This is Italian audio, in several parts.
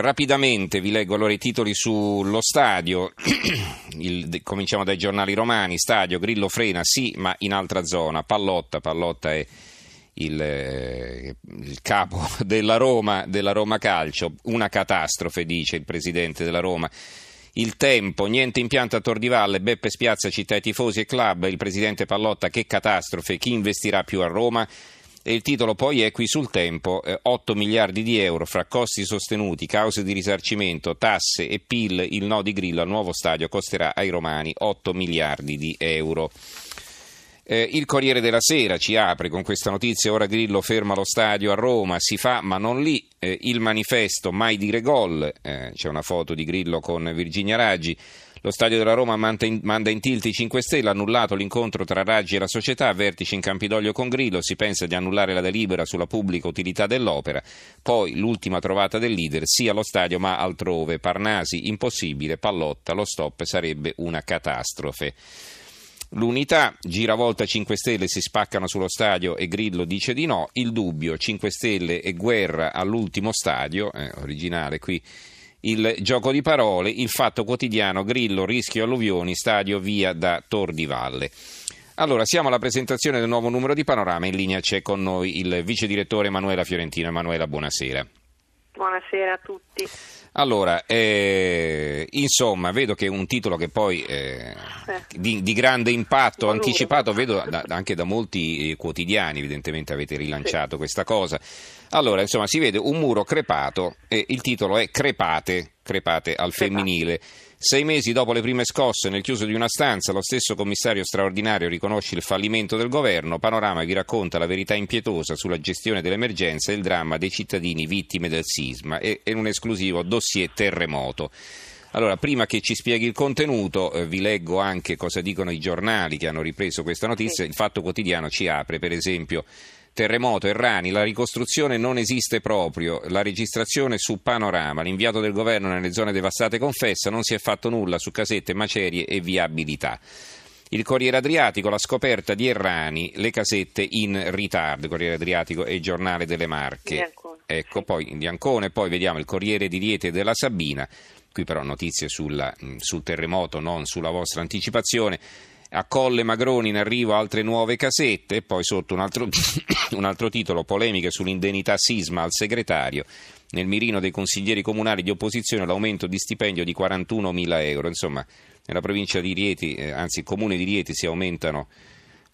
rapidamente vi leggo allora i titoli sullo stadio, Il, cominciamo dai giornali romani, stadio, Grillo frena, sì, ma in altra zona, Pallotta, Pallotta è il, eh, il, capo della Roma, della Roma Calcio, una catastrofe, dice il presidente della Roma. Il tempo, niente impianto a Tor di Valle, Beppe Spiazza, città e tifosi e club, il presidente Pallotta, che catastrofe, chi investirà più a Roma? E il titolo poi è qui sul tempo, eh, 8 miliardi di euro fra costi sostenuti, cause di risarcimento, tasse e PIL, il no di Grillo al nuovo stadio costerà ai romani 8 miliardi di euro. Eh, il Corriere della Sera ci apre con questa notizia, ora Grillo ferma lo stadio a Roma, si fa ma non lì, eh, il manifesto mai dire gol, eh, c'è una foto di Grillo con Virginia Raggi, lo stadio della Roma manda in, manda in tilt i 5 Stelle, annullato l'incontro tra Raggi e la società, vertice in Campidoglio con Grillo, si pensa di annullare la delibera sulla pubblica utilità dell'opera, poi l'ultima trovata del leader, sia allo stadio ma altrove, Parnasi impossibile, Pallotta, lo stop sarebbe una catastrofe. L'unità, giravolta 5 Stelle si spaccano sullo stadio e Grillo dice di no. Il dubbio, 5 Stelle e guerra all'ultimo stadio, eh, originale qui. Il gioco di parole, il fatto quotidiano, Grillo, rischio alluvioni, stadio via da Tor di Valle. Allora, siamo alla presentazione del nuovo numero di Panorama. In linea c'è con noi il vice direttore Emanuela Fiorentino. Emanuela, buonasera. Buonasera a tutti. Allora, eh, insomma, vedo che è un titolo che poi eh, di, di, grande impatto, anticipato, vedo da, anche da molti eh, quotidiani, evidentemente avete rilanciato questa cosa. Allora, insomma, si vede un muro crepato e il titolo è Crepate, crepate al femminile. Sei mesi dopo le prime scosse nel chiuso di una stanza, lo stesso commissario straordinario riconosce il fallimento del governo. Panorama vi racconta la verità impietosa sulla gestione dell'emergenza e il dramma dei cittadini vittime del sisma e, e un esclusivo dossier terremoto. Allora, prima che ci spieghi il contenuto, eh, vi leggo anche cosa dicono i giornali che hanno ripreso questa notizia. Il Fatto Quotidiano ci apre, per esempio, terremoto, Errani, la ricostruzione non esiste proprio, la registrazione su panorama, l'inviato del governo nelle zone devastate confessa, non si è fatto nulla su casette, macerie e viabilità. Il Corriere Adriatico, la scoperta di Errani, le casette in ritardo, Corriere Adriatico e il Giornale delle Marche. Ecco, poi di Ancone, poi vediamo il Corriere di Riete della Sabina, qui però notizie sulla, sul terremoto, non sulla vostra anticipazione a Colle Magroni in arrivo altre nuove casette e poi sotto un altro, un altro titolo, polemiche sull'indennità sisma al segretario. Nel mirino dei consiglieri comunali di opposizione l'aumento di stipendio di 41 mila euro. Insomma, nella provincia di Rieti, eh, anzi il comune di Rieti si aumentano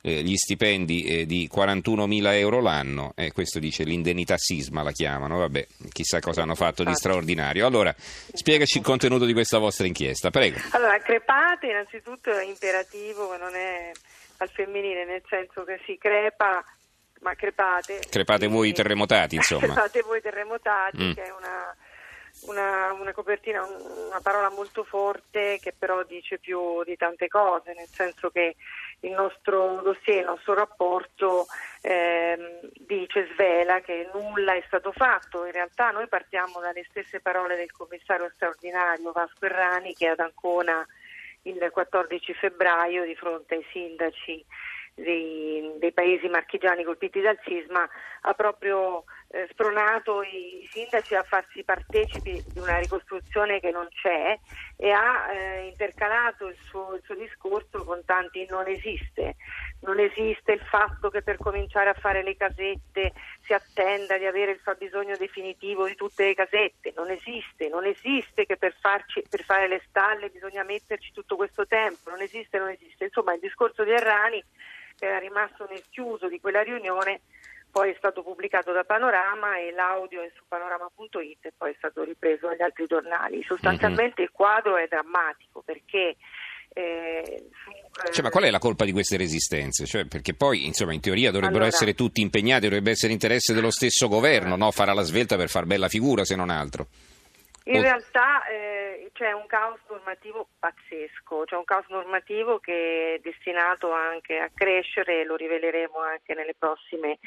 eh, gli stipendi eh, di 41.000 euro l'anno, eh, questo dice l'indennità sisma la chiamano, vabbè, chissà cosa hanno fatto di straordinario. Allora, spiegaci il contenuto di questa vostra inchiesta, prego. Allora, crepate innanzitutto è imperativo, non è al femminile, nel senso che si crepa ma crepate. Crepate voi terremotati, insomma. Crepate voi terremotati, mm. che è una, una, una, copertina, una parola molto forte che però dice più di tante cose, nel senso che il nostro dossier, il nostro rapporto ehm, dice, svela che nulla è stato fatto. In realtà noi partiamo dalle stesse parole del commissario straordinario Vasco Errani che ad Ancona il 14 febbraio di fronte ai sindaci dei, dei, paesi marchigiani colpiti dal sisma ha proprio eh, spronato i, sindaci a farsi partecipi di una ricostruzione che non c'è e ha eh, intercalato il suo, il suo, discorso con tanti non esiste. Non esiste il fatto che per cominciare a fare le casette si attenda di avere il fabbisogno definitivo di tutte le casette, non esiste, non esiste che per, farci, per fare le stalle bisogna metterci tutto questo tempo, non esiste, non esiste. Insomma il discorso di Errani che era rimasto nel chiuso di quella riunione, poi è stato pubblicato da Panorama e l'audio è su panorama.it e poi è stato ripreso dagli altri giornali. Sostanzialmente mm-hmm. il quadro è drammatico perché eh, cioè, ma qual è la colpa di queste resistenze? Cioè, perché poi, insomma, in teoria dovrebbero allora, essere tutti impegnati, dovrebbe essere interesse dello stesso governo, no? Fare la svelta per far bella figura, se non altro. In realtà eh, c'è un caos normativo pazzesco, c'è un caos normativo che è destinato anche a crescere e lo riveleremo anche nelle prossime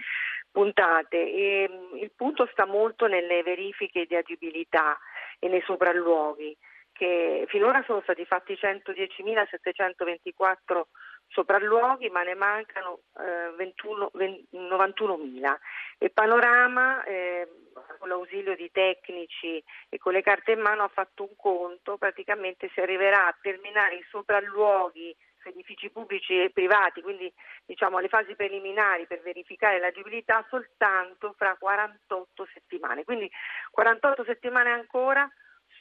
puntate. E, mm, il punto sta molto nelle verifiche di agibilità e nei sopralluoghi che finora sono stati fatti 110.724 sopralluoghi, ma ne mancano eh, 21, 20, 91.000. E Panorama, eh, con l'ausilio di tecnici e con le carte in mano, ha fatto un conto, praticamente si arriverà a terminare i sopralluoghi edifici pubblici e privati, quindi diciamo alle fasi preliminari per verificare l'agibilità soltanto fra 48 settimane. Quindi 48 settimane ancora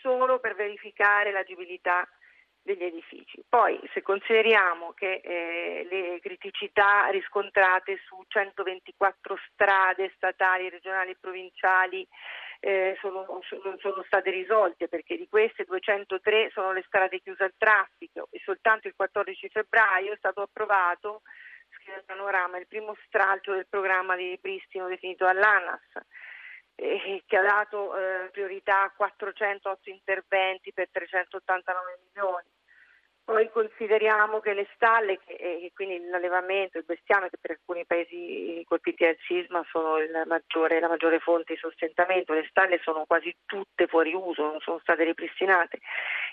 solo per verificare l'agibilità degli edifici. Poi se consideriamo che eh, le criticità riscontrate su 124 strade statali, regionali e provinciali eh, sono, non sono state risolte perché di queste 203 sono le strade chiuse al traffico e soltanto il 14 febbraio è stato approvato, scrive il panorama, il primo stralcio del programma di ripristino definito dall'ANAS eh, che ha dato eh, priorità a 408 interventi per 389 milioni. Poi consideriamo che le stalle, che, e quindi l'allevamento, il bestiame, che per alcuni paesi colpiti dal sisma sono maggiore, la maggiore fonte di sostentamento, le stalle sono quasi tutte fuori uso, non sono state ripristinate.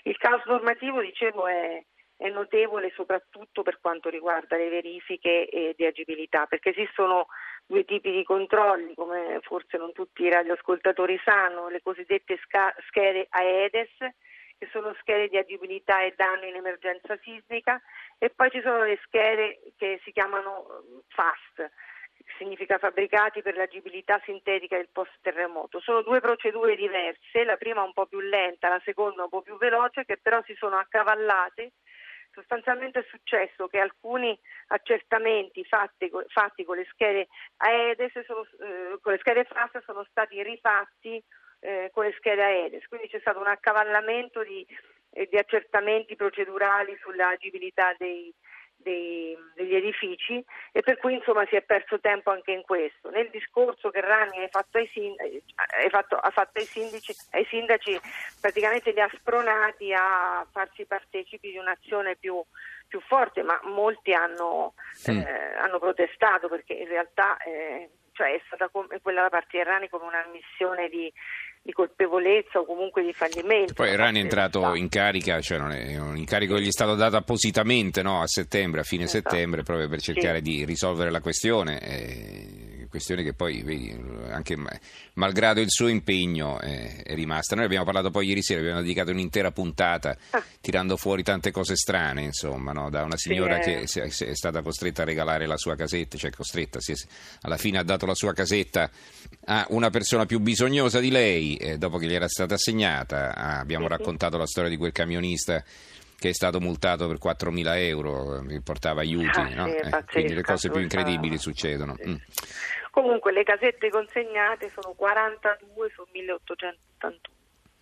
Il caos normativo, dicevo, è, è notevole soprattutto per quanto riguarda le verifiche eh, di agibilità, perché esistono due tipi di controlli, come forse non tutti i radioascoltatori sanno, le cosiddette schede AEDES, che sono schede di agibilità e danno in emergenza sismica, e poi ci sono le schede che si chiamano eh, FAST, significa fabbricati per l'agibilità sintetica del post terremoto. Sono due procedure diverse, la prima un po' più lenta, la seconda un po' più veloce, che però si sono accavallate sostanzialmente è successo che alcuni accertamenti fatti, fatti con le schede AEDES, sono, eh, con le schede FAS sono stati rifatti eh, con le schede AEDES, quindi c'è stato un accavallamento di, eh, di accertamenti procedurali sull'agibilità dei, dei, degli edifici e per cui insomma si è perso tempo anche in questo. Nel discorso che Rani ha fatto ai, sindaci, fatto, ha fatto ai, sindici, ai sindaci praticamente li ha spronati a farsi partecipi di un'azione più, più forte, ma molti hanno, mm. eh, hanno, protestato perché in realtà eh, cioè è stata come quella da parte di Rani come una missione di di colpevolezza o comunque di fallimento. Poi Rani è entrato in carica, cioè non è un incarico che gli è stato dato appositamente no, a settembre, a fine esatto. settembre, proprio per cercare sì. di risolvere la questione. Eh, questione che poi, vedi, anche malgrado il suo impegno è, è, rimasta. Noi abbiamo parlato poi ieri sera, abbiamo dedicato un'intera puntata ah. tirando fuori tante cose strane, insomma, no? da una signora sì, che è, è, stata costretta a regalare la sua casetta, cioè costretta, è, alla fine ha dato la sua casetta a una persona più bisognosa di lei, eh, dopo che gli era stata assegnata. Ah, abbiamo sì, raccontato la storia di quel camionista che è stato multato per 4.000 euro, mi portava aiuti, ah, no? eh, quindi le cose più incredibili succedono. Mm. Comunque le casette consegnate sono 42 su 1881.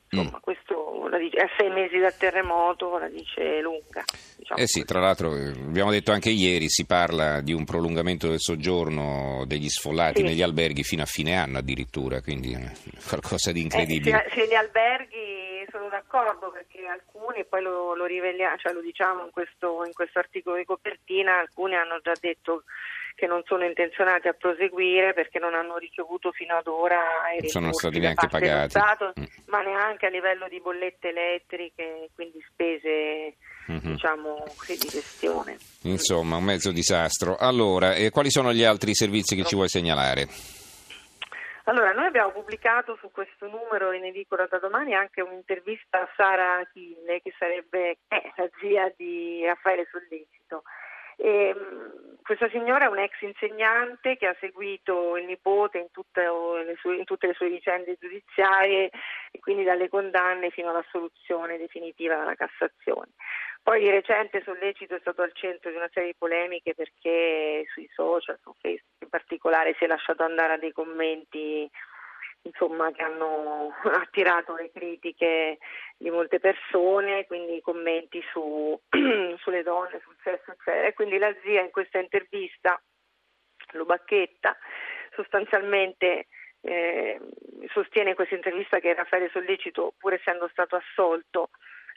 Insomma, mm. questo la dice, a sei mesi dal terremoto la dice lunga. Diciamo eh sì, così. tra l'altro eh, abbiamo detto anche ieri, si parla di un prolungamento del soggiorno degli sfollati sì. negli alberghi fino a fine anno addirittura, quindi eh, qualcosa di incredibile. Eh, se, se gli alberghi sono d'accordo perché alcuni, poi lo, lo riveliamo, cioè lo diciamo in questo, in questo articolo di copertina, alcuni hanno già detto che non sono intenzionati a proseguire perché non hanno ricevuto fino ad ora i sono stati neanche pagati Stato, mm. ma neanche a livello di bollette elettriche quindi spese mm-hmm. diciamo di gestione insomma un mezzo disastro allora eh, quali sono gli altri servizi che ci vuoi segnalare? Allora, noi abbiamo pubblicato su questo numero in edicola da domani anche un'intervista a Sara Achille, che sarebbe eh, la zia di Raffaele Sollecito. E, ehm, questa signora è un ex insegnante che ha seguito il nipote in tutte, sue, in tutte, le sue vicende giudiziarie e quindi dalle condanne fino alla soluzione definitiva della Cassazione. Poi di recente Sollecito è stato al centro di una serie di polemiche perché sui social, su Facebook in particolare, si è lasciato andare a dei commenti insomma, che hanno attirato le critiche di molte persone, quindi commenti su, sulle donne, sul sesso, eccetera. E quindi la zia in questa intervista, Lubacchetta, sostanzialmente eh, sostiene in questa intervista che Raffaele Sollecito, pur essendo stato assolto,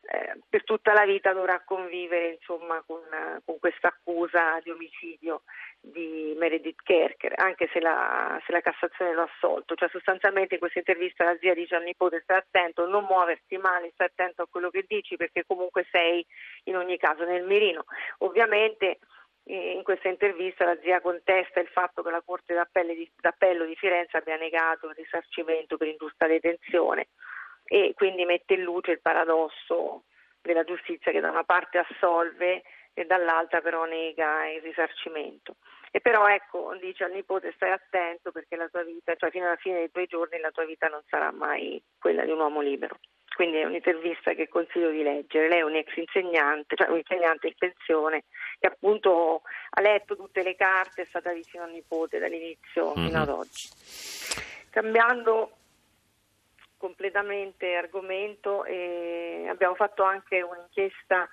eh, per tutta la vita dovrà convivere insomma, con, con questa accusa di omicidio di Meredith Kerker, anche se la, se la, Cassazione lo ha assolto. Cioè, sostanzialmente in questa intervista la zia dice al nipote stai attento, non muoverti male, stai attento a quello che dici perché comunque sei in ogni caso nel mirino. Ovviamente in questa intervista la zia contesta il fatto che la Corte d'Appello di Firenze abbia negato il risarcimento per ingiusta detenzione e quindi mette in luce il paradosso della giustizia che da una parte assolve e dall'altra però nega il risarcimento. E però ecco, dice al nipote stai attento perché la tua vita, cioè fino alla fine dei tuoi giorni la tua vita non sarà mai quella di un uomo libero. Quindi è un'intervista che consiglio di leggere. Lei è un ex insegnante, cioè un insegnante in pensione, che appunto ha letto tutte le carte, è stata vicino al nipote dall'inizio mm-hmm. fino ad oggi. Cambiando completamente argomento, eh, abbiamo fatto anche un'inchiesta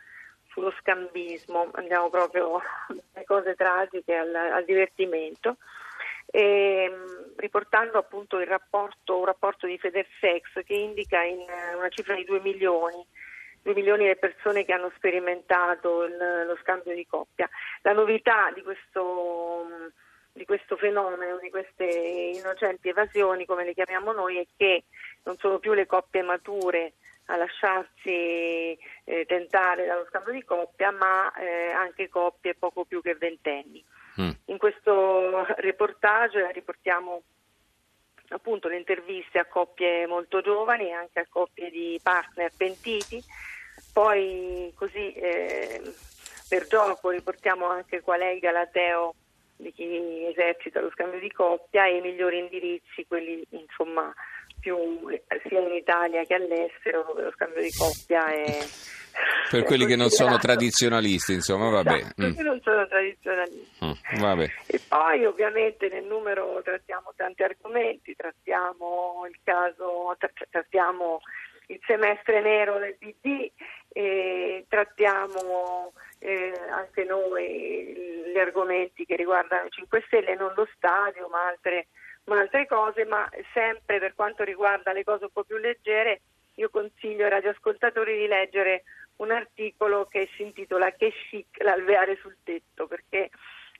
sullo scambismo, andiamo proprio dalle cose tragiche al, al divertimento e, ehm, riportando appunto il rapporto, un rapporto di Federsex che indica in eh, una cifra di 2 milioni 2 milioni le persone che hanno sperimentato il, lo scambio di coppia. La novità di questo, di questo, fenomeno, di queste innocenti evasioni, come le chiamiamo noi, è che non sono più le coppie mature a lasciarsi eh, tentare dallo scambio di coppia, ma eh, anche coppie poco più che ventenni. Mm. In questo reportage riportiamo appunto le interviste a coppie molto giovani e anche a coppie di partner pentiti, poi così eh, per gioco riportiamo anche qual è il galateo di chi esercita lo scambio di coppia e i migliori indirizzi, quelli insomma più sia in Italia che all'estero dove lo scambio di coppia è per quelli che non sono tradizionalisti, insomma, vabbè. Esatto, mm. non sono tradizionalisti. Mm, vabbè. E poi ovviamente nel numero trattiamo tanti argomenti, trattiamo il caso, trattiamo il semestre nero del PD, e trattiamo eh, anche noi gli argomenti che riguardano i 5 Stelle, non lo stadio, ma altre, ma altre cose, ma sempre per quanto riguarda le cose un po' più leggere, io consiglio ai radioascoltatori di leggere un articolo che si intitola Che chic l'alveare sul tetto, perché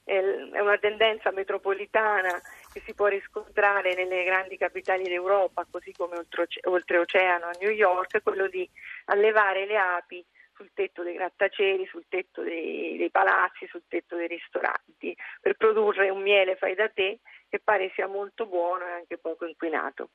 è una tendenza metropolitana che si può riscontrare nelle grandi capitali d'Europa, così come oltreoceano a New York, quello di allevare le api sul tetto dei grattacieli, sul tetto dei, dei, palazzi, sul tetto dei ristoranti, per produrre un miele fai da te che pare sia molto buono e anche poco inquinato.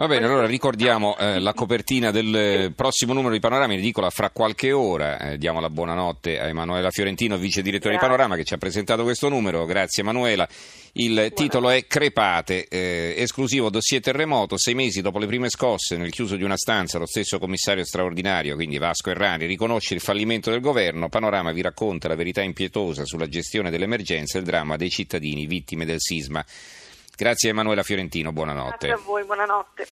Va bene, allora ricordiamo eh, la copertina del prossimo numero di Panorama in edicola fra qualche ora. Eh, diamo la buonanotte a Emanuela Fiorentino, vice direttore di Panorama, che ci ha presentato questo numero. Grazie Emanuela. Il Buona. titolo è Crepate, eh, esclusivo dossier terremoto. Sei mesi dopo le prime scosse, nel chiuso di una stanza, lo stesso commissario straordinario, quindi Vasco Errani, riconosce il fallimento del governo. Panorama vi racconta la verità impietosa sulla gestione dell'emergenza e il dramma dei cittadini vittime del sisma. Grazie Emanuela Fiorentino, buonanotte. Grazie a voi, buonanotte.